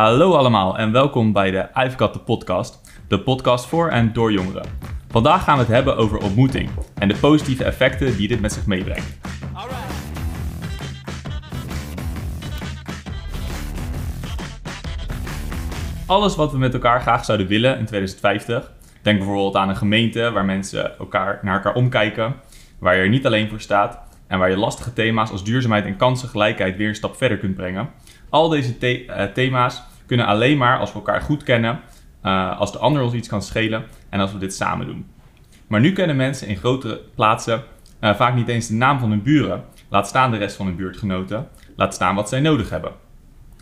Hallo allemaal en welkom bij de I've Got The Podcast, de podcast voor en door jongeren. Vandaag gaan we het hebben over ontmoeting en de positieve effecten die dit met zich meebrengt. Alles wat we met elkaar graag zouden willen in 2050. Denk bijvoorbeeld aan een gemeente waar mensen elkaar, naar elkaar omkijken, waar je er niet alleen voor staat en waar je lastige thema's als duurzaamheid en kansengelijkheid weer een stap verder kunt brengen. Al deze eh, thema's kunnen alleen maar als we elkaar goed kennen, eh, als de ander ons iets kan schelen en als we dit samen doen. Maar nu kennen mensen in grotere plaatsen eh, vaak niet eens de naam van hun buren, laat staan de rest van hun buurtgenoten, laat staan wat zij nodig hebben.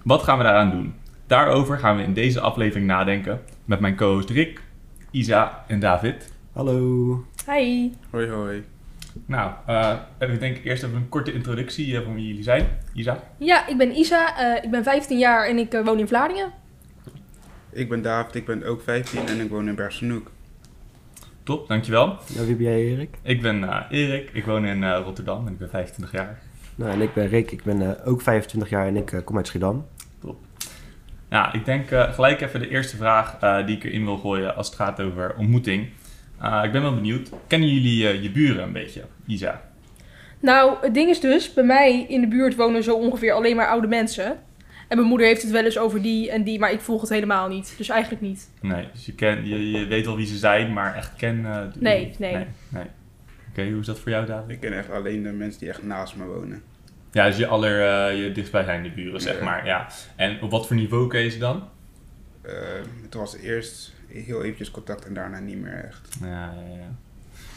Wat gaan we daaraan doen? Daarover gaan we in deze aflevering nadenken met mijn co-host Rick, Isa en David. Hallo. Hi. Hoi hoi. Nou, eh, ik denk eerst even een korte introductie eh, van wie jullie zijn. Isa. Ja, ik ben Isa. eh, ik ben 15 jaar en ik eh, woon in Vlaardingen. Ik ben David, ik ben ook 15 en ik woon in Bergsenoek. Top, dankjewel. Nou, wie ben jij, Erik? Ik ben eh, Erik, ik woon in eh, Rotterdam en ik ben 25 jaar. Nou, en ik ben Rick. Ik ben eh, ook 25 jaar en ik eh, kom uit Schiedam. Ja, ik denk eh, gelijk even de eerste vraag eh, die ik erin wil gooien als het gaat over ontmoeting. Eh, ik ben wel benieuwd, kennen jullie eh, je buren een beetje, Isa? Nou, het ding is dus, bij mij in de buurt wonen zo ongeveer alleen maar oude mensen. En mijn moeder heeft het wel eens over die en die, maar ik volg het helemaal niet. Dus eigenlijk niet. Nee, dus je, ken, je, je weet wel wie ze zijn, maar echt ken... eh, doe- Nee, nee. nee, nee. Oké, hoe is dat voor jou, David? Ik ken echt alleen de mensen die echt naast me wonen. Ja, dus je aller, eh, je dichtstbijzijnde buren, zeg Ja. maar. Ja. En op wat voor niveau ken je ze dan? Eh, het was eerst heel eventjes contact en daarna niet meer echt. Ja, ja, ja.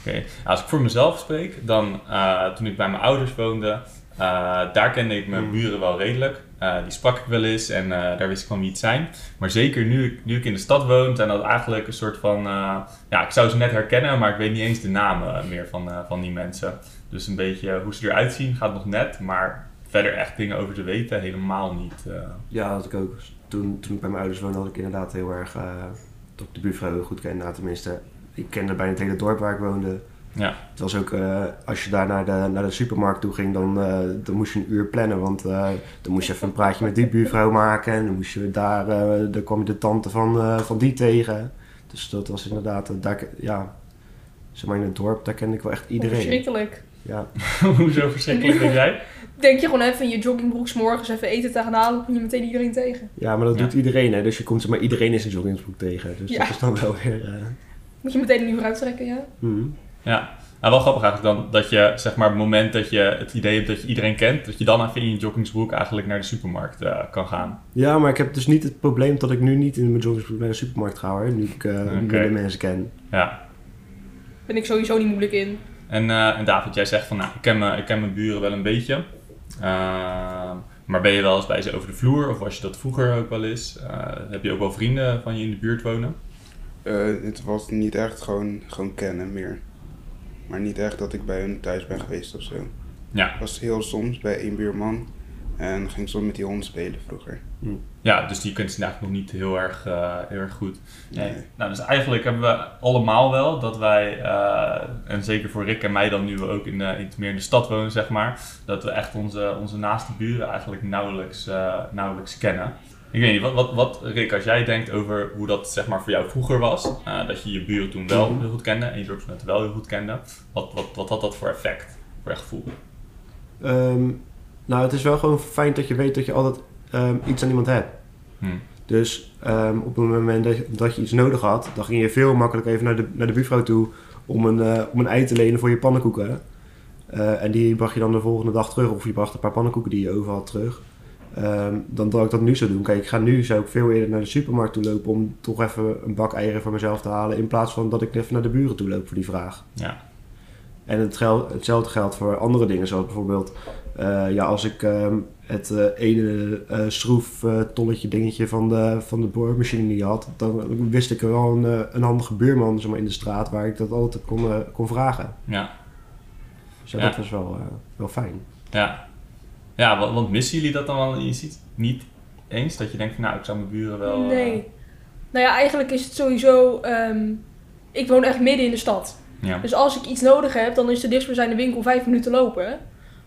Oké, als ik voor mezelf spreek, dan eh, toen ik bij mijn ouders woonde, eh, daar kende ik mijn Hmm. buren wel redelijk. Eh, die sprak ik wel eens en eh, daar wist ik van wie het zijn. Maar zeker nu, ik- nu ik in de stad woon, zijn dat eigenlijk een soort van... eh, ja, ik zou ze net herkennen, maar ik weet niet eens de namen meer van, eh, van die mensen. Dus een beetje hoe ze eruit zien gaat nog net, maar verder echt dingen over te weten helemaal niet. eh. Ja, dat had ik ook. Toen, toen ik bij mijn ouders woonde, had ik inderdaad heel erg... eh dat ik de buurvrouw heel goed kende. Nou, tenminste, ik kende bijna het hele dorp waar ik woonde. ja. Het was ook, eh, als je daar naar de, naar de supermarkt toe ging, dan, eh, dan moest je een uur plannen. Want eh, dan moest je even een praatje met die buurvrouw maken. En dan moest je daar, eh dan kwam je de tante van, eh, van die tegen. Dus dat was inderdaad, daar, ja, zeg maar in het dorp, daar kende ik wel echt iedereen. Verschrikkelijk. Ja, Hoezo verschrikkelijk denk jij? Denk je gewoon even in je joggingbroek 's morgens even eten te gaan halen, dan kom je meteen iedereen tegen. ja, maar dat Ja. doet iedereen, hè. Dus je komt zeg maar iedereen in zijn joggingsbroek tegen. Dus Ja. dat is dan wel weer... eh, Moet je meteen een uur uittrekken, ja? hmm. Ja, nou, wel grappig eigenlijk dan dat je, zeg maar, op het moment dat je het idee hebt dat je iedereen kent, dat je dan even in je joggingsbroek eigenlijk naar de supermarkt eh, kan gaan. Ja, maar ik heb dus niet het probleem dat ik nu niet in mijn joggingsbroek naar de supermarkt ga, hoor. Nu ik eh minder mensen ken. Ja. Ben ik sowieso niet moeilijk in. En, eh, en David, jij zegt van, nou, ik ken, mijn, ik ken mijn buren wel een beetje. Ehm, maar ben je wel eens bij ze over de vloer, of was je dat vroeger ook wel eens? Eh, heb je ook wel vrienden van je in de buurt wonen? Eh, het was niet echt gewoon, gewoon kennen meer. Maar niet echt dat ik bij hun thuis ben geweest of zo. Ja. Was heel soms bij één buurman en ging soms met die hond spelen vroeger. Ja, dus die kent ze eigenlijk nog niet heel erg, eh, heel erg goed. Nee. Nee. Nou, dus eigenlijk hebben we allemaal wel dat wij, eh, en zeker voor Rick en mij dan nu we ook in, de, in, meer in de stad wonen, zeg maar, dat we echt onze, onze naaste buren eigenlijk nauwelijks, eh, nauwelijks kennen. Ik weet niet, wat, wat, wat, Rick, als jij denkt over hoe dat zeg maar voor jou vroeger was, eh, dat je je buren toen wel Mhm. heel goed kende en je dorpsgenoten wel heel goed kende, wat, wat, wat had dat voor effect, voor je gevoel? Ehm, nou, het is wel gewoon fijn dat je weet dat je altijd ehm, iets aan iemand hebt. Hm. Dus ehm, op het moment dat je, dat je iets nodig had, dan ging je veel makkelijker even naar de, naar de buurvrouw toe om een, eh, om een ei te lenen voor je pannenkoeken. Eh, en die bracht je dan de volgende dag terug, of je bracht een paar pannenkoeken die je over had terug. Ehm, dan dat ik dat nu zou doen. Kijk, ik ga nu zou ik veel eerder naar de supermarkt toe lopen om toch even een bak eieren voor mezelf te halen. In plaats van dat ik even naar de buren toe loop voor die vraag. Ja. En het hetzelfde geldt voor andere dingen, zoals bijvoorbeeld ja, als ik ehm, het eh, ene eh schroeftolletje dingetje van de, van de boormachine niet had, dan wist ik er wel een, eh, een handige buurman zeg maar, in de straat waar ik dat altijd kon, eh, kon vragen. Ja. Dus ja, Ja. dat was wel, eh, wel fijn. Ja, ja want, want missen jullie dat dan wel? Je ziet niet eens dat je denkt van nou, ik zou mijn buren wel... eh, Nee. Nou ja, eigenlijk is het sowieso... ehm, ik woon echt midden in de stad. ja. Dus als ik iets nodig heb, dan is de dichtstbijzijnde winkel vijf minuten lopen.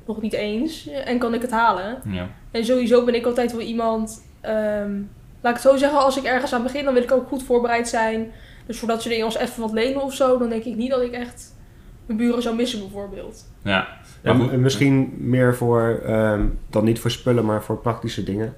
Nog niet eens. En kan ik het halen. ja. En sowieso ben ik altijd wel iemand... ehm, laat ik het zo zeggen, als ik ergens aan begin, dan wil ik ook goed voorbereid zijn. Dus voordat ze dingen als even wat lenen of zo, dan denk ik niet dat ik echt mijn buren zou missen bijvoorbeeld. Ja. Ja, Maar misschien meer voor, ehm, dan niet voor spullen, maar voor praktische dingen.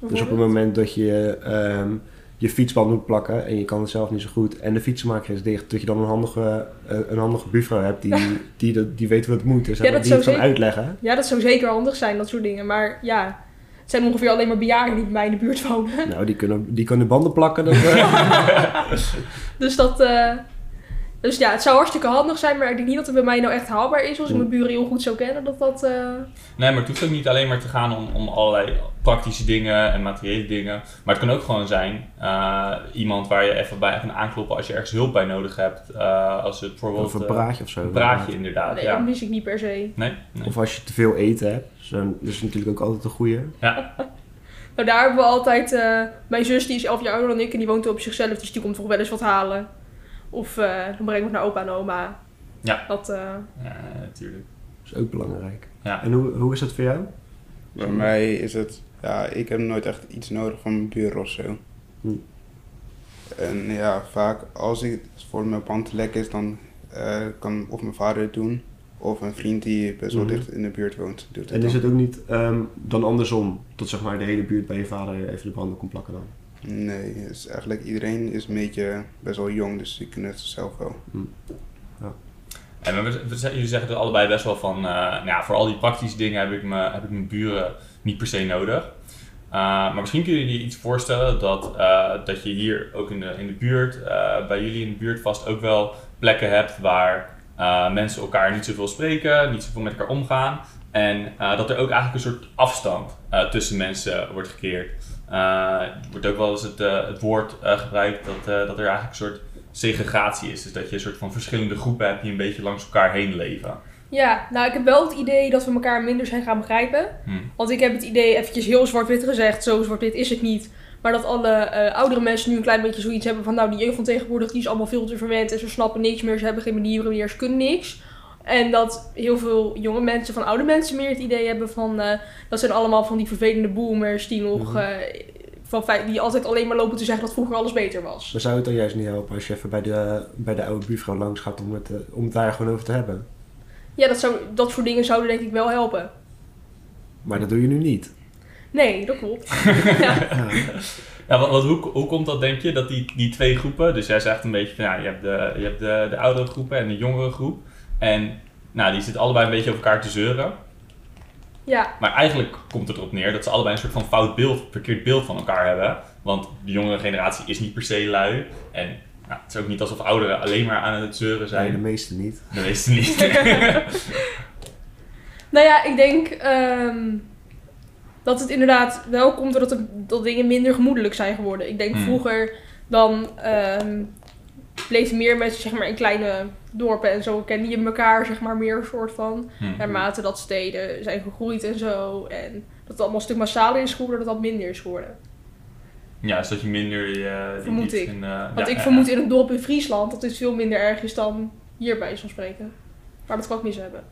Dus op het moment dat je ehm, je fietsband moet plakken en je kan het zelf niet zo goed en de fietsenmaker is dicht, dat je dan een handige, eh, een handige buurvrouw hebt die, die, dat- die weet wat het moet. Dus Ja, dat die het kan uitleggen. Ja, dat zou zeker handig zijn, dat soort dingen. Maar ja, het zijn ongeveer alleen maar bejaarden die bij mij in de buurt wonen. Nou, die kunnen, die kunnen banden plakken. Dat, eh, Dus dat... eh, dus ja, het zou hartstikke handig zijn, maar ik denk niet dat het bij mij nou echt haalbaar is. Als ik Mm. mijn buren heel goed zou kennen, dat dat... eh, Nee, maar het hoeft ook niet alleen maar te gaan om, om allerlei praktische dingen en materiële dingen. Maar het kan ook gewoon zijn eh, iemand waar je even bij kan aankloppen als je ergens hulp bij nodig hebt. Eh, als het bijvoorbeeld of een eh, praatje of zo. een praatje inderdaad. nee, ja. dat mis ik niet per se. Nee, nee. Of als je te veel eten hebt. Dus, dat is natuurlijk ook altijd een goeie. Ja, Nou, daar hebben we altijd... eh, mijn zus, die is 11 jaar ouder dan ik en die woont op zichzelf, dus die komt toch wel eens wat halen. Of eh, dan breng ik het naar opa en oma. Ja. Dat, eh, ja natuurlijk. Dat is ook belangrijk. Ja. En hoe, hoe is dat voor jou? Bij mij is het, ja, ik heb nooit echt iets nodig van mijn buren of zo. Hm. En ja, vaak als ik voor mijn pand lek is, dan eh, kan of mijn vader het doen, of een vriend die best wel Mhm. dicht in de buurt woont, doet het En is dan. het ook niet ehm, dan andersom? Dat zeg maar de hele buurt bij je vader even de banden kon plakken dan? Nee, is eigenlijk iedereen is een beetje best wel jong, dus die kunnen het zelf wel. En jullie zeggen er allebei best wel van, eh, nou ja, voor al die praktische dingen heb ik, me, heb ik mijn buren niet per se nodig. Uh, maar misschien kunnen jullie je iets voorstellen dat, uh, dat je hier ook in de, in de buurt, bij jullie in de buurt vast ook wel plekken hebt waar mensen elkaar niet zoveel spreken, niet zoveel met elkaar omgaan. En dat er ook eigenlijk een soort afstand tussen mensen wordt gecreëerd. Uh, er wordt ook wel eens het, het woord gebruikt dat, dat er eigenlijk een soort segregatie is. Dus dat je een soort van verschillende groepen hebt die een beetje langs elkaar heen leven. Ja, nou ik heb wel het idee dat we elkaar minder zijn gaan begrijpen. Hmm. Want ik heb het idee, eventjes heel zwart-wit gezegd, zo zwart-wit is het niet. Maar dat alle uh, oudere mensen nu een klein beetje zoiets hebben van... nou, die jeugd van tegenwoordig die is allemaal veel te verwend en ze snappen niks meer. Ze hebben geen manieren meer, ze kunnen niks. En dat heel veel jonge mensen van oude mensen meer het idee hebben van... Uh, dat zijn allemaal van die vervelende boomers die nog... Uh, van, die altijd alleen maar lopen te zeggen dat vroeger alles beter was. Maar zou het dan juist niet helpen als je even bij de, bij de oude buurvrouw langs gaat om het, uh, om het daar gewoon over te hebben? Ja, dat, zou, dat soort dingen zouden denk ik wel helpen. Maar dat doe je nu niet. Nee, dat klopt. ja. Ja, wat, wat, hoe, hoe komt dat, denk je, dat die, die twee groepen, dus jij zegt een beetje van ja, je hebt de, je hebt de, de oudere groepen en de jongere groep. En nou, die zitten allebei een beetje over elkaar te zeuren. Ja. Maar eigenlijk komt het erop neer dat ze allebei een soort van fout beeld, verkeerd beeld van elkaar hebben. Want de jongere generatie is niet per se lui. En nou, het is ook niet alsof ouderen alleen maar aan het zeuren zijn. Nee, de meeste niet. De meeste niet. nou ja, ik denk um, dat het inderdaad wel komt doordat er, dat dingen minder gemoedelijk zijn geworden. Ik denk Hmm. vroeger dan um, bleven meer mensen zeg maar, in kleine dorpen en zo kenden je elkaar zeg maar meer soort van. Hmm. Naarmate dat steden zijn gegroeid en zo. En dat het allemaal een stuk massaler is geworden, dat dat minder is geworden. Ja, dus dat je minder... Uh, vermoed ik. In, uh, Want ja, ik vermoed ja. in een dorp in Friesland dat dit veel minder erg is dan hier bij zo'n spreken. Maar dat kan ik mis hebben.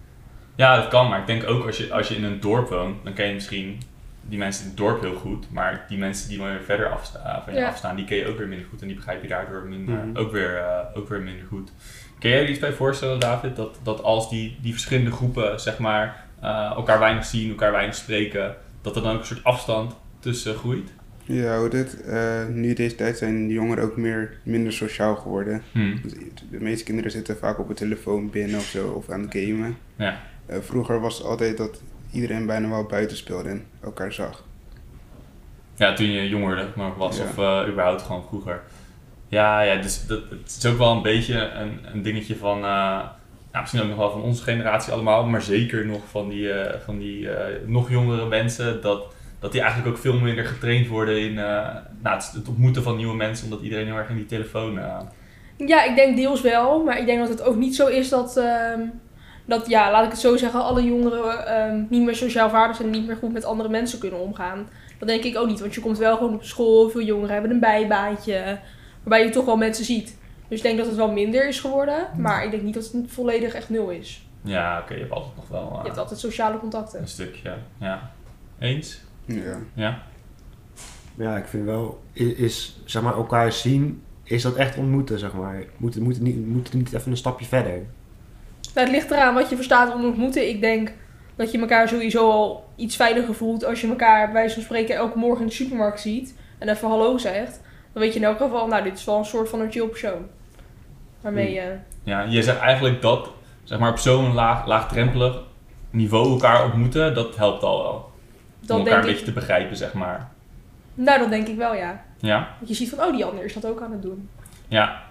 Ja, dat kan. Maar ik denk ook als je, als je in een dorp woont, dan ken je misschien die mensen in het dorp heel goed. Maar die mensen die weer verder afsta van je Ja. afstaan, die ken je ook weer minder goed. En die begrijp je daardoor minder, Mhm. ook, weer, uh, ook weer minder goed. Kun jij er iets bij voorstellen, David? Dat, dat als die, die verschillende groepen zeg maar, uh, elkaar weinig zien, elkaar weinig spreken, dat er dan ook een soort afstand tussen groeit? Ja, hoe dit, uh, nu deze tijd zijn de jongeren ook meer, minder sociaal geworden. Hmm. De meeste kinderen zitten vaak op een telefoon binnen of zo, of aan het gamen. Ja. Uh, vroeger was het altijd dat iedereen bijna wel buiten speelde en elkaar zag. Ja, toen je jonger maar was, Ja. of uh, überhaupt gewoon vroeger. Ja, ja dus dat, het is ook wel een beetje een, een dingetje van, uh, nou, misschien ook nog wel van onze generatie allemaal, maar zeker nog van die, uh, van die nog jongere mensen, dat, dat die eigenlijk ook veel minder getraind worden in nou, het, het, ontmoeten van nieuwe mensen, omdat iedereen heel erg in die telefoon... uh, Ja, ik denk deels wel, maar ik denk dat het ook niet zo is dat, uh, dat ja, laat ik het zo zeggen, alle jongeren uh, niet meer sociaal vaardig zijn en niet meer goed met andere mensen kunnen omgaan. Dat denk ik ook niet, want je komt wel gewoon op school, veel jongeren hebben een bijbaantje, waarbij je toch wel mensen ziet. Dus ik denk dat het wel minder is geworden, maar ik denk niet dat het volledig echt nul is. Ja, oké, okay, je hebt altijd nog wel... je hebt altijd sociale contacten. Een stukje, ja. Eens? Ja. Ja? Ja, ik vind wel, is, zeg maar, elkaar zien, is dat echt ontmoeten, zeg maar. Moet, het- moet, het niet, moet het niet even een stapje verder? Nou, het ligt eraan wat je verstaat onder ontmoeten. Ik denk dat je elkaar sowieso al iets veiliger voelt als je elkaar bij wijze van spreken elke morgen in de supermarkt ziet en even hallo zegt. Dan weet je in elk geval, nou, dit is wel een soort van een chill persoon. Waarmee je. Ja, je zegt eigenlijk dat, zeg maar, op zo'n laag, laagdrempelig niveau elkaar ontmoeten, dat helpt al wel. om Dat elkaar denk een ik. beetje te begrijpen, zeg maar. Nou, dat denk ik wel, ja. Ja? Dat je ziet van, oh, die ander is dat ook aan het doen. Ja.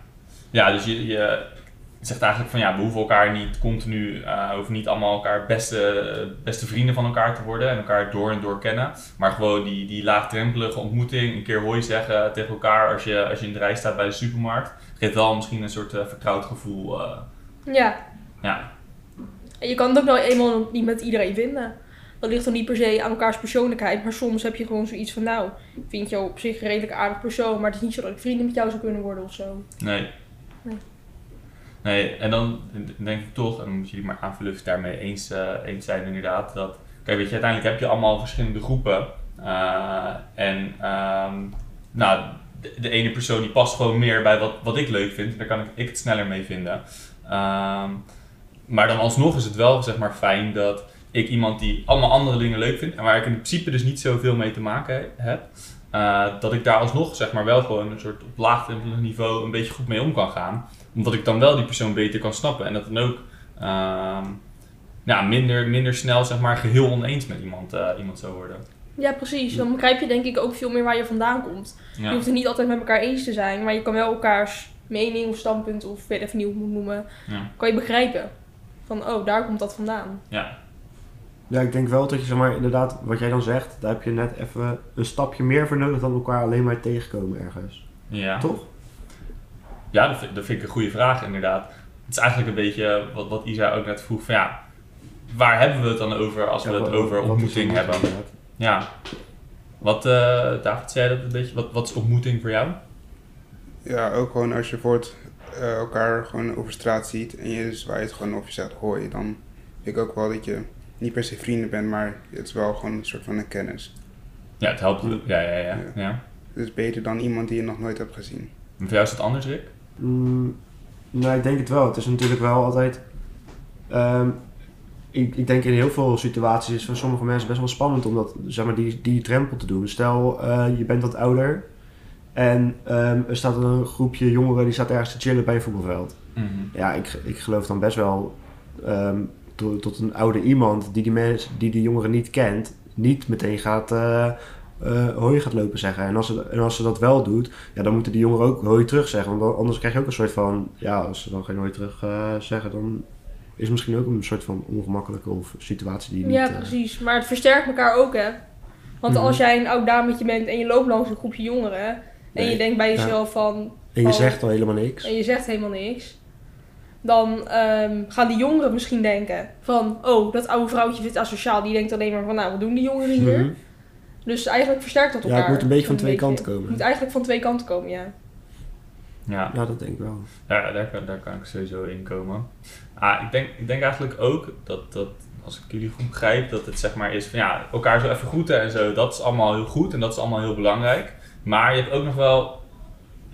Ja, dus je, je zegt eigenlijk van ja, we hoeven elkaar niet continu, eh hoeven niet allemaal elkaar beste, beste vrienden van elkaar te worden en elkaar door en door kennen. Maar gewoon die, die laagdrempelige ontmoeting, een keer hoi zeggen tegen elkaar als je, als je in de rij staat bij de supermarkt. Geeft wel misschien een soort eh, vertrouwd gevoel. eh, Ja. ja. En je kan het ook nou eenmaal niet met iedereen vinden. Dat ligt dan niet per se aan elkaars persoonlijkheid. Maar soms heb je gewoon zoiets van, nou, ik vind jou op zich een redelijk aardig persoon. Maar het is niet zo dat ik vrienden met jou zou kunnen worden of zo. Nee. Nee, en dan denk ik toch, en dan moeten jullie maar aanvullen of daarmee eens, eh, eens zijn inderdaad, dat, kijk weet je, uiteindelijk heb je allemaal verschillende groepen. eh, en ehm, nou, de, de ene persoon die past gewoon meer bij wat, wat ik leuk vind, daar kan ik, ik het sneller mee vinden. Ehm, maar dan alsnog is het wel zeg maar fijn dat ik iemand die allemaal andere dingen leuk vindt en waar ik in principe dus niet zoveel mee te maken heb, eh, dat ik daar alsnog zeg maar wel gewoon een soort op laagdrempelig niveau een beetje goed mee om kan gaan. Omdat ik dan wel die persoon beter kan snappen en dat dan ook ehm, ja, minder, minder snel zeg maar geheel oneens met iemand, eh, iemand zou worden. Ja, precies. Dan begrijp je denk ik ook veel meer waar je vandaan komt. Je hoeft het niet altijd met elkaar eens te zijn. Maar je kan wel elkaars mening of standpunt of weet even niet hoe ik het moet noemen. Ja. Kan je begrijpen. Van, oh, daar komt dat vandaan. Ja. Ja, ik denk wel dat je, zeg maar, inderdaad, wat jij dan zegt, daar heb je net even een stapje meer voor nodig dan elkaar alleen maar tegenkomen ergens. Ja. Toch? Ja, dat vind, dat vind ik een goede vraag inderdaad. Het is eigenlijk een beetje wat, wat Isa ook net vroeg van ja, waar hebben we het dan over als we het wat- over wat ontmoeting hebben? inderdaad? Ja. Wat, eh David, zei dat een beetje? Wat, wat is ontmoeting voor jou? Ja, ook gewoon als je voor het, eh, elkaar gewoon over straat ziet en je zwaait gewoon of je zegt hoi, dan vind ik ook wel dat je niet per se vrienden bent, maar het is wel gewoon een soort van een kennis. Ja, het helpt. Ja, ja, ja. ja. Ja. Het is beter dan iemand die je nog nooit hebt gezien. En voor jou is het anders, Rick? Mm, nou, ik denk het wel. Het is natuurlijk wel altijd. ehm, ik, ik denk in heel veel situaties is het voor sommige mensen best wel spannend om dat, zeg maar, die, die drempel te doen. Stel, eh, je bent wat ouder en ehm, er staat een groepje jongeren die staat ergens te chillen bij een voetbalveld. Ja, ik, ik geloof dan best wel ehm, tot, tot een oude iemand die die, mens, die die jongeren niet kent, niet meteen gaat eh, hoi gaat lopen zeggen. En als, ze, en als ze dat wel doet, ja, dan moeten die jongeren ook hoi terug zeggen. Want anders krijg je ook een soort van, ja, als ze dan geen hoi terug eh, zeggen, dan is het misschien ook een soort van ongemakkelijke of situatie die je Ja, niet... eh, precies. Maar het versterkt elkaar ook, hè. Want Mhm. als jij een oud dametje bent en je loopt langs een groepje jongeren... en Nee. je denkt bij jezelf van... en je Oh. zegt al helemaal niks. en je zegt helemaal niks... dan ehm, gaan die jongeren misschien denken van... oh, dat oude vrouwtje vindt asociaal. Die denkt alleen maar van, nou, wat doen die jongeren hier? Mhm. Dus eigenlijk versterkt dat Ja, elkaar. het moet een beetje van twee beetje. kanten komen. Het moet eigenlijk van twee kanten komen, ja. Ja, Ja, dat denk ik wel. ja daar, kan, daar kan ik sowieso in komen. Ah, ik, denk, ik denk eigenlijk ook dat, dat, als ik jullie goed begrijp, dat het zeg maar is van ja, elkaar zo even groeten en zo, dat is allemaal heel goed en dat is allemaal heel belangrijk. Maar je hebt ook nog wel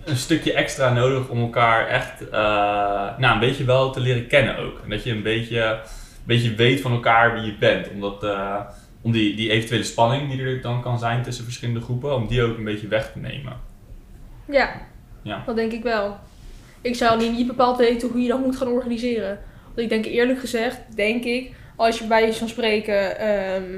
een stukje extra nodig om elkaar echt eh, nou, een beetje wel te leren kennen ook. En dat je een beetje, een beetje weet van elkaar wie je bent. Omdat, eh, om die, die eventuele spanning die er dan kan zijn tussen verschillende groepen, om die ook een beetje weg te nemen. Ja, Ja. dat denk ik wel. Ik zou niet, niet bepaald weten hoe je dat moet gaan organiseren. Want ik denk eerlijk gezegd, denk ik, als je bij je van spreken, ehm,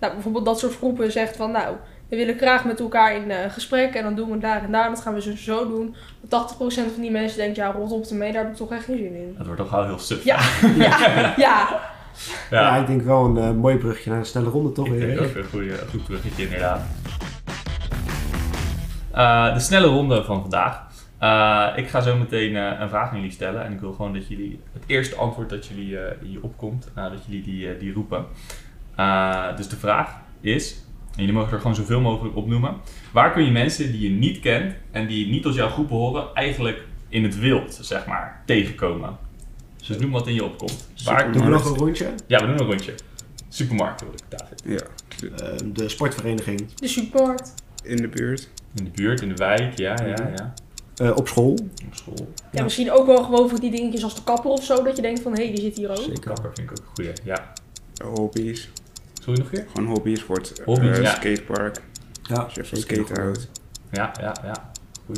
nou, bijvoorbeeld dat soort groepen zegt van nou, we willen graag met elkaar in eh, gesprek en dan doen we het daar en daar en dat gaan we zo, zo doen. Dat 80% van die mensen denkt, ja, rot op ermee, daar heb ik toch echt geen zin in. Dat wordt toch wel heel suf. Ja, ja, ja. Ja, ik denk wel een eh, mooi brugje naar een snelle ronde, toch? Ik denk ook een goede, goed bruggetje inderdaad. Eh, de snelle ronde van vandaag. Eh, ik ga zo meteen eh, een vraag aan jullie stellen. En ik wil gewoon dat jullie het eerste antwoord dat jullie eh, hier opkomt, eh, dat jullie die, die roepen. Eh, dus de vraag is, en jullie mogen er gewoon zoveel mogelijk opnoemen. Waar kun je mensen die je niet kent en die niet tot jouw groep behoren, eigenlijk in het wild, zeg maar, tegenkomen? Dus noem wat in je opkomt. Waar, Doen we nog een rondje? ja, we doen een rondje. Supermarkt wil ik, David. Ja. Eh, de sportvereniging. De supermarkt. In de buurt. In de buurt, in de wijk, ja, ja, ja. Eh, op school. Op school. Ja, misschien ook wel gewoon voor die dingetjes als de kapper of zo. Dat je denkt van, hé, die zit hier ook. Zeker. Kapper vind ik ook een goeie, ja. Hobby's. We nog weer? Gewoon hobby's voor het eh, Hobby's, ja. skatepark. Ja, Als je van zeker. skaten houdt. Ja, ja, ja.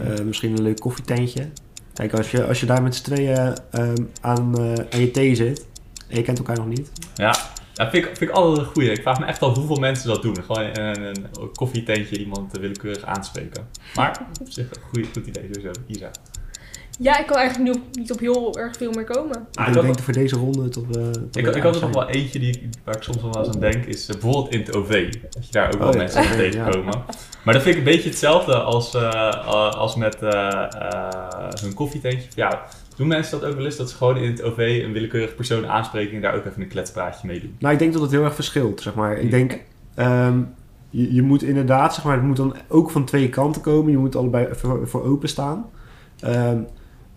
Eh, misschien een leuk koffietentje. Kijk, als je, als je daar met z'n tweeën ehm, aan, eh, aan je thee zit en je kent elkaar nog niet. Ja, ja vind, ik, vind ik altijd een goeie. Ik vraag me echt af hoeveel mensen dat doen. Gewoon een, een koffietentje iemand willekeurig aanspreken. Maar op zich een goed idee, sowieso. Isa. Ja, ik kan eigenlijk nu op- niet op heel erg veel meer komen. Ah, ik ik, denk had, voor deze ronde eh, tot ik, ik had er nog wel eentje die, waar ik soms wel eens aan denk, is eh, bijvoorbeeld in het OV. Dat je daar ook wel Oh ja, mensen ja. tegenkomen. Maar dat vind ik een beetje hetzelfde als, eh, eh, als met zo'n koffietentje. Ja, doen mensen dat ook wel eens, dat ze gewoon in het OV een willekeurige persoon aanspreken en daar ook even een kletspraatje mee doen? Nou, ik denk dat het heel erg verschilt, zeg maar. Ik Hmm. denk, ehm, je, je moet inderdaad, zeg maar, het moet dan ook van twee kanten komen. Je moet allebei voor, voor openstaan. Ehm,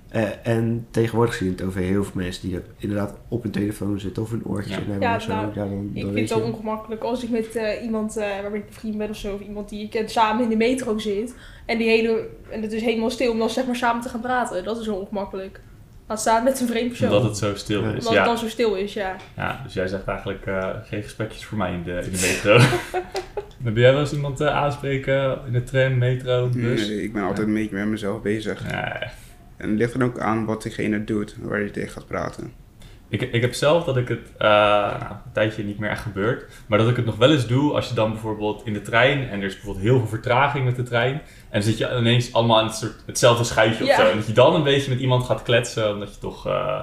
eh, en tegenwoordig zie je het OV heel veel mensen die inderdaad op hun telefoon zitten of hun oortjes Ja. in hebben Ja, of zo. nou, ja, dan, dan Ik vind het wel ongemakkelijk als ik met eh, iemand eh waarmee ik bevriend ben of zo, of iemand die ik ken, samen in de metro zit. En, die hele, en het is helemaal stil om dan zeg maar samen te gaan praten. Dat is wel ongemakkelijk. Laat staan met een vreemd persoon. Omdat het zo stil is. Omdat Ja. het dan zo stil is, ja. Ja, dus jij zegt eigenlijk eh, geen gesprekjes voor mij in de, in de metro. Heb jij wel eens iemand aanspreken in de tram, metro, bus? Nee, ik ben altijd een beetje met mezelf bezig. Nee. En het ligt er ook aan wat diegene doet, waar je tegen gaat praten. Ik, ik heb zelf dat ik het eh, nou, een tijdje niet meer echt gebeurt. Maar dat ik het nog wel eens doe als je dan bijvoorbeeld in de trein en er is bijvoorbeeld heel veel vertraging met de trein. En dan zit je ineens allemaal in het soort, hetzelfde schuitje Ja. of zo. En dat je dan een beetje met iemand gaat kletsen omdat je toch eh,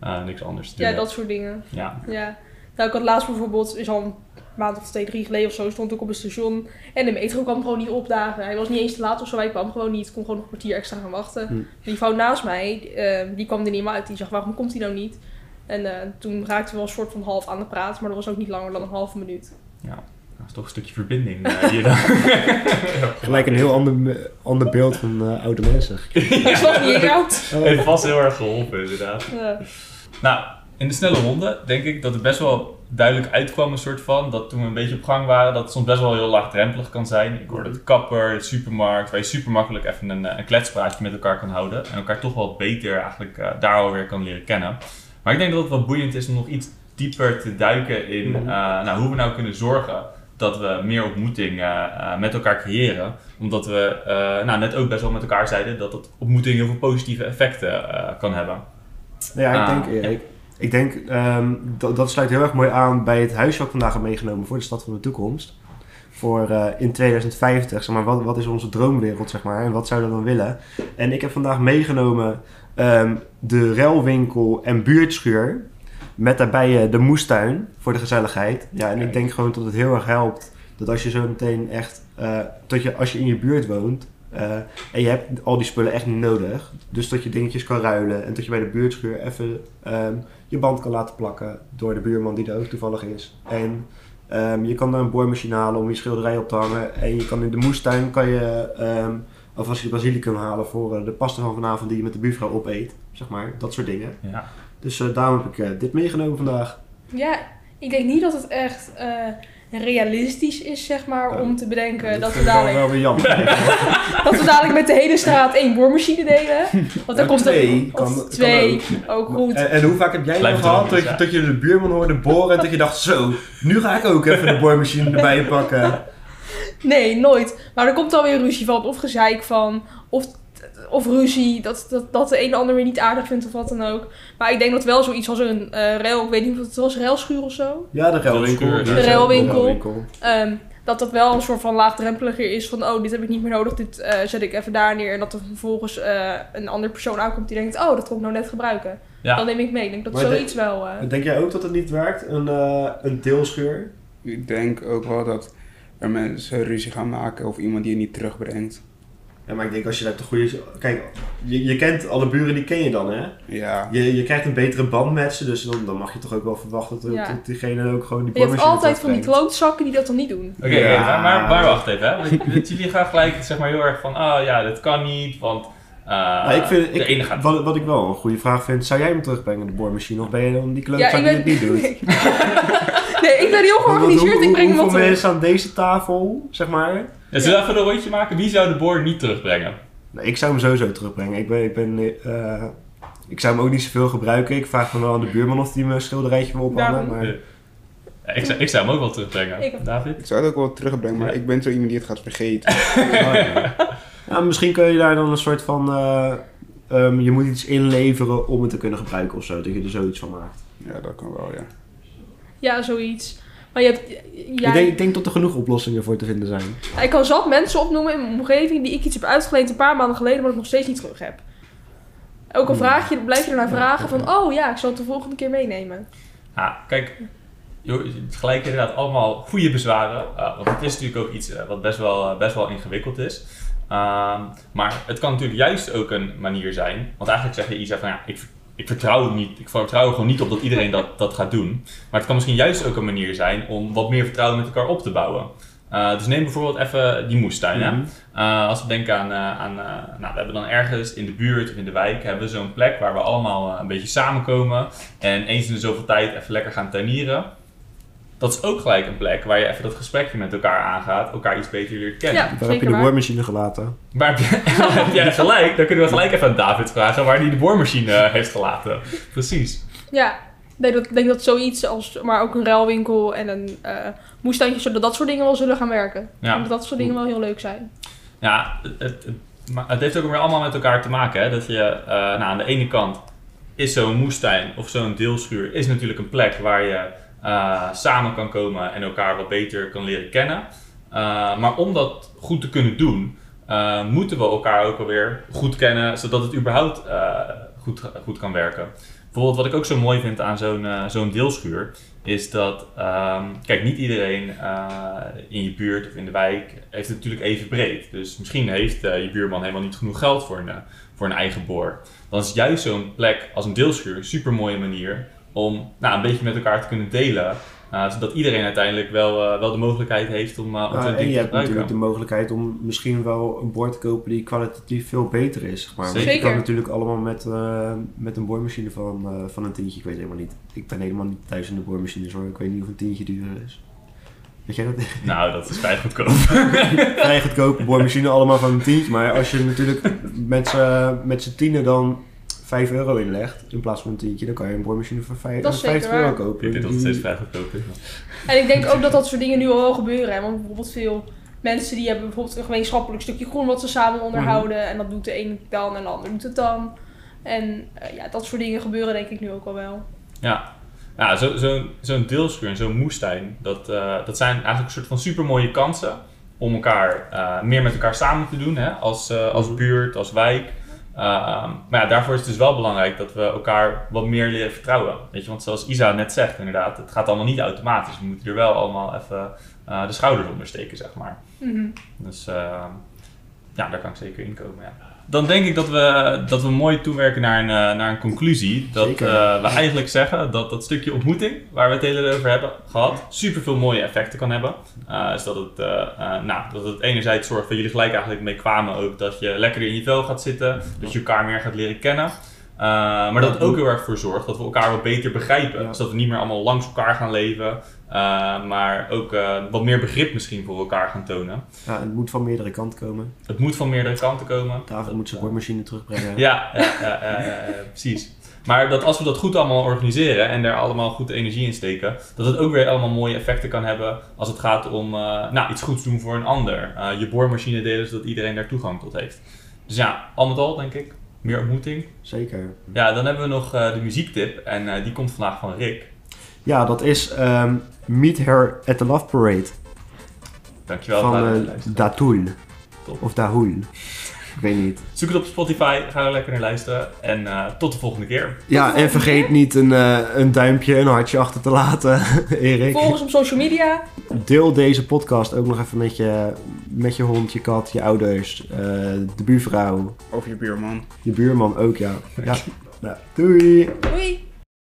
eh, niks anders te doen Ja, dat soort dingen. Ja. Ja. Nou, ik had laatst bijvoorbeeld, is al een maand of twee, drie geleden of zo, stond ik op een station. En de metro kwam gewoon niet opdagen. Hij was niet eens te laat of zo, hij kwam gewoon niet. Ik kon gewoon nog een kwartier extra gaan wachten. Hm. Die vrouw naast mij, eh, die kwam er niet meer uit. Die zag, waarom komt hij nou niet? En eh, toen raakten we wel een soort van half aan de praat, maar dat was ook niet langer dan een halve minuut. Dat is toch een stukje verbinding eh, dan... Gelijk een heel ander, ander beeld van eh, oude mensen. Ik was niet oud. heeft vast heel erg geholpen inderdaad. Ja. Nou, in de snelle ronde denk ik dat het best wel duidelijk uitkwam, een soort van, dat toen we een beetje op gang waren, dat het soms best wel heel laagdrempelig kan zijn. Ik hoorde de kapper, de supermarkt, waar je super makkelijk even een, eh, een kletspraatje met elkaar kan houden en elkaar toch wel beter eigenlijk eh, daar alweer kan leren kennen. Maar ik denk dat het wel boeiend is om nog iets dieper te duiken in Mhm. eh, nou, hoe we nou kunnen zorgen dat we meer ontmoeting met elkaar creëren. Omdat we nou, net ook best wel met elkaar zeiden dat dat ontmoeting heel veel positieve effecten kan hebben. Ja, ik Ah, denk, ik, ik denk ehm, dat, dat sluit heel erg mooi aan bij het huisje wat ik vandaag heb meegenomen voor de Stad van de Toekomst. Voor eh, in 2050, zeg maar, wat, wat is onze droomwereld, zeg maar, en wat zouden we dan willen? En ik heb vandaag meegenomen ehm, de ruilwinkel en buurtschuur, met daarbij eh, de moestuin voor de gezelligheid. Ja, en ik denk gewoon dat het heel erg helpt dat als je zo meteen echt, eh, dat je, als je in je buurt woont, eh, en je hebt al die spullen echt niet nodig. Dus dat je dingetjes kan ruilen. En dat je bij de buurtschuur even ehm, je band kan laten plakken. Door de buurman die er ook toevallig is. En ehm, je kan daar een boormachine halen om je schilderij op te hangen. En je kan in de moestuin kan je ehm, alvast je basilicum halen voor eh, de pasta van vanavond die je met de buurvrouw opeet. Zeg maar, dat soort dingen. Ja. Dus eh, daarom heb ik eh, dit meegenomen vandaag. ja, ik denk niet dat het echt eh, realistisch is, zeg maar, Ja. om te bedenken dat we dadelijk wel weer jammer. Dat we dadelijk met de hele straat één boormachine delen. Want dan komt twee er kan- of kan twee. Ook goed. En, en hoe vaak heb jij nou gehad dat, ja. dat je de buurman hoorde boren en dat je dacht, zo, nu ga ik ook even de boormachine erbij pakken. Nee, nooit. Maar er komt dan weer ruzie van. Of gezeik van. Of, of ruzie. Dat, dat, dat de een de ander weer niet aardig vindt of wat dan ook. Maar ik denk dat wel zoiets als een eh ruil. Ik weet niet of het was, ruilschuur of zo. Ja, de ruilwinkel. De ruilwinkel. de ruilwinkel. Ehm, dat dat wel een soort van laagdrempeliger is van, oh, dit heb ik niet meer nodig, dit eh, zet ik even daar neer. En dat er vervolgens eh, een andere persoon aankomt die denkt, oh, dat kon ik nou net gebruiken. Ja. Dan neem ik mee. Ik denk dat Maar zoiets wel... eh, Denk jij ook dat het niet werkt? Een, eh een deelschuur? Ik denk ook wel dat er mensen ruzie gaan maken of iemand die je niet terugbrengt. Ja, maar ik denk als je daar de goede... Kijk, je, je kent alle buren, die ken je dan, hè? Ja, Je, je krijgt een betere band met ze, dus dan, dan mag je toch ook wel verwachten dat, Ja. dat diegene ook gewoon die je hebt boormachine altijd van die klootzakken die dat dan niet doen. Oké, Ja. maar, maar, wacht even. Hè? Want, jullie gaan gelijk zeg maar, heel erg van, ah ja, dat kan niet, want eh, Maar ik vind, de ik, ene gaat... wat, wat ik wel een goede vraag vind, zou jij hem terugbrengen, de boormachine? Of ben je dan die klootzak Ja, die het niet doet? nee, ik ben heel georganiseerd, hoe- ik breng hem wel Hoeveel terug. mensen aan deze tafel, zeg maar, Ja, zullen we even een rondje maken? Wie zou de boor niet terugbrengen? Nou, ik zou hem sowieso terugbrengen. Ik, ben, ik, ben, eh, ik zou hem ook niet zoveel gebruiken. Ik vraag dan wel aan de buurman of hij me een schilderijtje wil ophangen. Daarom. Maar Ja, ik, zou, ik zou hem ook wel terugbrengen. Ik- David? Ik zou het ook wel terugbrengen, maar Ja. ik ben zo iemand die het gaat vergeten. Oh, ja. Ja, misschien kun je daar dan een soort van... eh, ehm, je moet iets inleveren om het te kunnen gebruiken of zo. Dat je er zoiets van maakt. Ja, dat kan wel, ja. Ja, zoiets. Maar je hebt... Ja, Ik, denk, ik denk dat er genoeg oplossingen voor te vinden zijn. Ik kan zat mensen opnoemen in mijn omgeving die ik iets heb uitgeleend een paar maanden geleden, maar dat ik nog steeds niet terug heb. Ook al Hmm. vraag je, blijf je ernaar vragen van, oh ja, ik zal het de volgende keer meenemen. Ja, kijk, joh, het is gelijk inderdaad allemaal goede bezwaren. Uh, want het is natuurlijk ook iets eh, wat best wel, eh, best wel ingewikkeld is. Ehm, maar het kan natuurlijk juist ook een manier zijn. Want eigenlijk zeg je Isa van ja, ik, ik vertrouw niet. Ik vertrouw er gewoon niet op dat iedereen dat, dat gaat doen. Maar het kan misschien juist ook een manier zijn om wat meer vertrouwen met elkaar op te bouwen. Uh, dus neem bijvoorbeeld even die moestuin. hè? Mhm. Uh, als we denken aan, uh, aan nou, we hebben dan ergens in de buurt of in de wijk hebben we zo'n plek waar we allemaal een beetje samenkomen en eens in de zoveel tijd even lekker gaan tuinieren. Dat is ook gelijk een plek waar je even dat gesprekje met elkaar aangaat, elkaar iets beter leert kennen. Ja, Waar heb je de waar. boormachine gelaten? Maar heb, je, heb jij gelijk? Dan kunnen we gelijk even aan David vragen waar hij de boormachine heeft gelaten. Precies. Ja, ik denk dat, ik denk dat zoiets als, maar ook een ruilwinkel en een uh, moestuintje, zodat dat soort dingen wel zullen gaan werken. Ik Ja. denk dat dat soort dingen wel heel leuk zijn. Ja, het, het, het- maar het heeft ook weer allemaal met elkaar te maken. Hè? Dat je eh, nou, aan de ene kant is zo'n moestuin of zo'n deelschuur is natuurlijk een plek waar je eh, samen kan komen en elkaar wat beter kan leren kennen. Eh, maar om dat goed te kunnen doen, eh, moeten we elkaar ook alweer goed kennen, zodat het überhaupt goed, goed kan werken. Bijvoorbeeld wat ik ook zo mooi vind aan zo'n zo'n deelschuur, is dat, ehm, kijk, niet iedereen in je buurt of in de wijk heeft het natuurlijk even breed. Dus misschien heeft je buurman helemaal niet genoeg geld voor een, voor een eigen boor. Dan is juist zo'n plek als een deelschuur een super mooie manier om nou, een beetje met elkaar te kunnen delen. zodat iedereen uiteindelijk wel, eh, wel de mogelijkheid heeft om, uh, om Nou, zo'n en je te hebt natuurlijk de mogelijkheid om misschien wel een boor te kopen die kwalitatief veel beter is. zeg Maar Want je Zeker. kan natuurlijk allemaal met, eh, met een boormachine van, eh, van een tientje. Ik weet helemaal niet. Ik ben helemaal niet thuis in de boormachines hoor. Ik weet niet of een tientje duurder is. Weet jij dat? Nou, dat is vrij goedkoop. Vrij goedkope boormachine, allemaal van een tientje. Maar als je natuurlijk met z'n met z'n tienen dan 5 euro inlegt in plaats van een tientje, dan kan je een boormachine voor vijf- Dat is zeker 50 euro waar. kopen. Ik denk dat het steeds vrij goedkoop is. En ik denk ook dat dat soort dingen nu al wel gebeuren. Hè? Want bijvoorbeeld veel mensen die hebben bijvoorbeeld een gemeenschappelijk stukje groen wat ze samen onderhouden. En dat doet de een dan en de ander doet het dan. En eh, ja, dat soort dingen gebeuren denk ik nu ook al wel. Ja, ja zo'n zo, en zo'n moestuin, dat, eh, dat zijn eigenlijk een soort van supermooie kansen om elkaar eh, meer met elkaar samen te doen, hè? Als, als Mhm. buurt, als wijk. Ehm, maar ja, daarvoor is het dus wel belangrijk dat we elkaar wat meer leren vertrouwen. Weet je, want zoals Isa net zegt, inderdaad, het gaat allemaal niet automatisch. We moeten er wel allemaal even eh, de schouders onder steken, zeg maar. Mhm. Dus eh, ja, daar kan ik zeker in komen. Ja. Dan denk ik dat we, dat we mooi toewerken naar een, eh, naar een conclusie. Dat Zeker. eh, we eigenlijk zeggen dat dat stukje ontmoeting, waar we het hele over hebben gehad, super veel mooie effecten kan hebben. Eh dus dat het, nou, dat het enerzijds zorgt dat jullie gelijk eigenlijk mee kwamen ook dat je lekker in je vel gaat zitten, dat je elkaar meer gaat leren kennen. Eh, maar dat het ook heel erg voor zorgt dat we elkaar wat beter begrijpen. Ja. Dus dat we niet meer allemaal langs elkaar gaan leven, eh, maar ook eh, wat meer begrip misschien voor elkaar gaan tonen. Ja, het moet van meerdere kanten komen. Het moet van meerdere kanten komen. David moet zijn boormachine terugbrengen. Ja, ja, precies. Maar dat als we dat goed allemaal organiseren en daar allemaal goed energie in steken, dat het ook weer allemaal mooie effecten kan hebben als het gaat om nou, iets goeds doen voor een ander. Je boormachine delen zodat iedereen daar toegang tot heeft. Dus ja, al met al denk ik, meer ontmoeting. Zeker. Ja, dan hebben we nog eh, de muziektip en eh, die komt vandaag van Rick. Ja, dat is ehm, Meet Her at the Love Parade Dankjewel van. Top. Of Dahul. Ik weet niet. Zoek het op Spotify, ga er lekker naar luisteren en eh, tot de volgende keer. Ja, volgende en vergeet keer. niet een, eh, een duimpje, een hartje achter te laten, Erik. Volg ons op social media. Deel deze podcast ook nog even met je, met je hond, je kat, je ouders, eh, de buurvrouw, Of je buurman. je buurman ook, ja. ja. Nou, doei! Doei!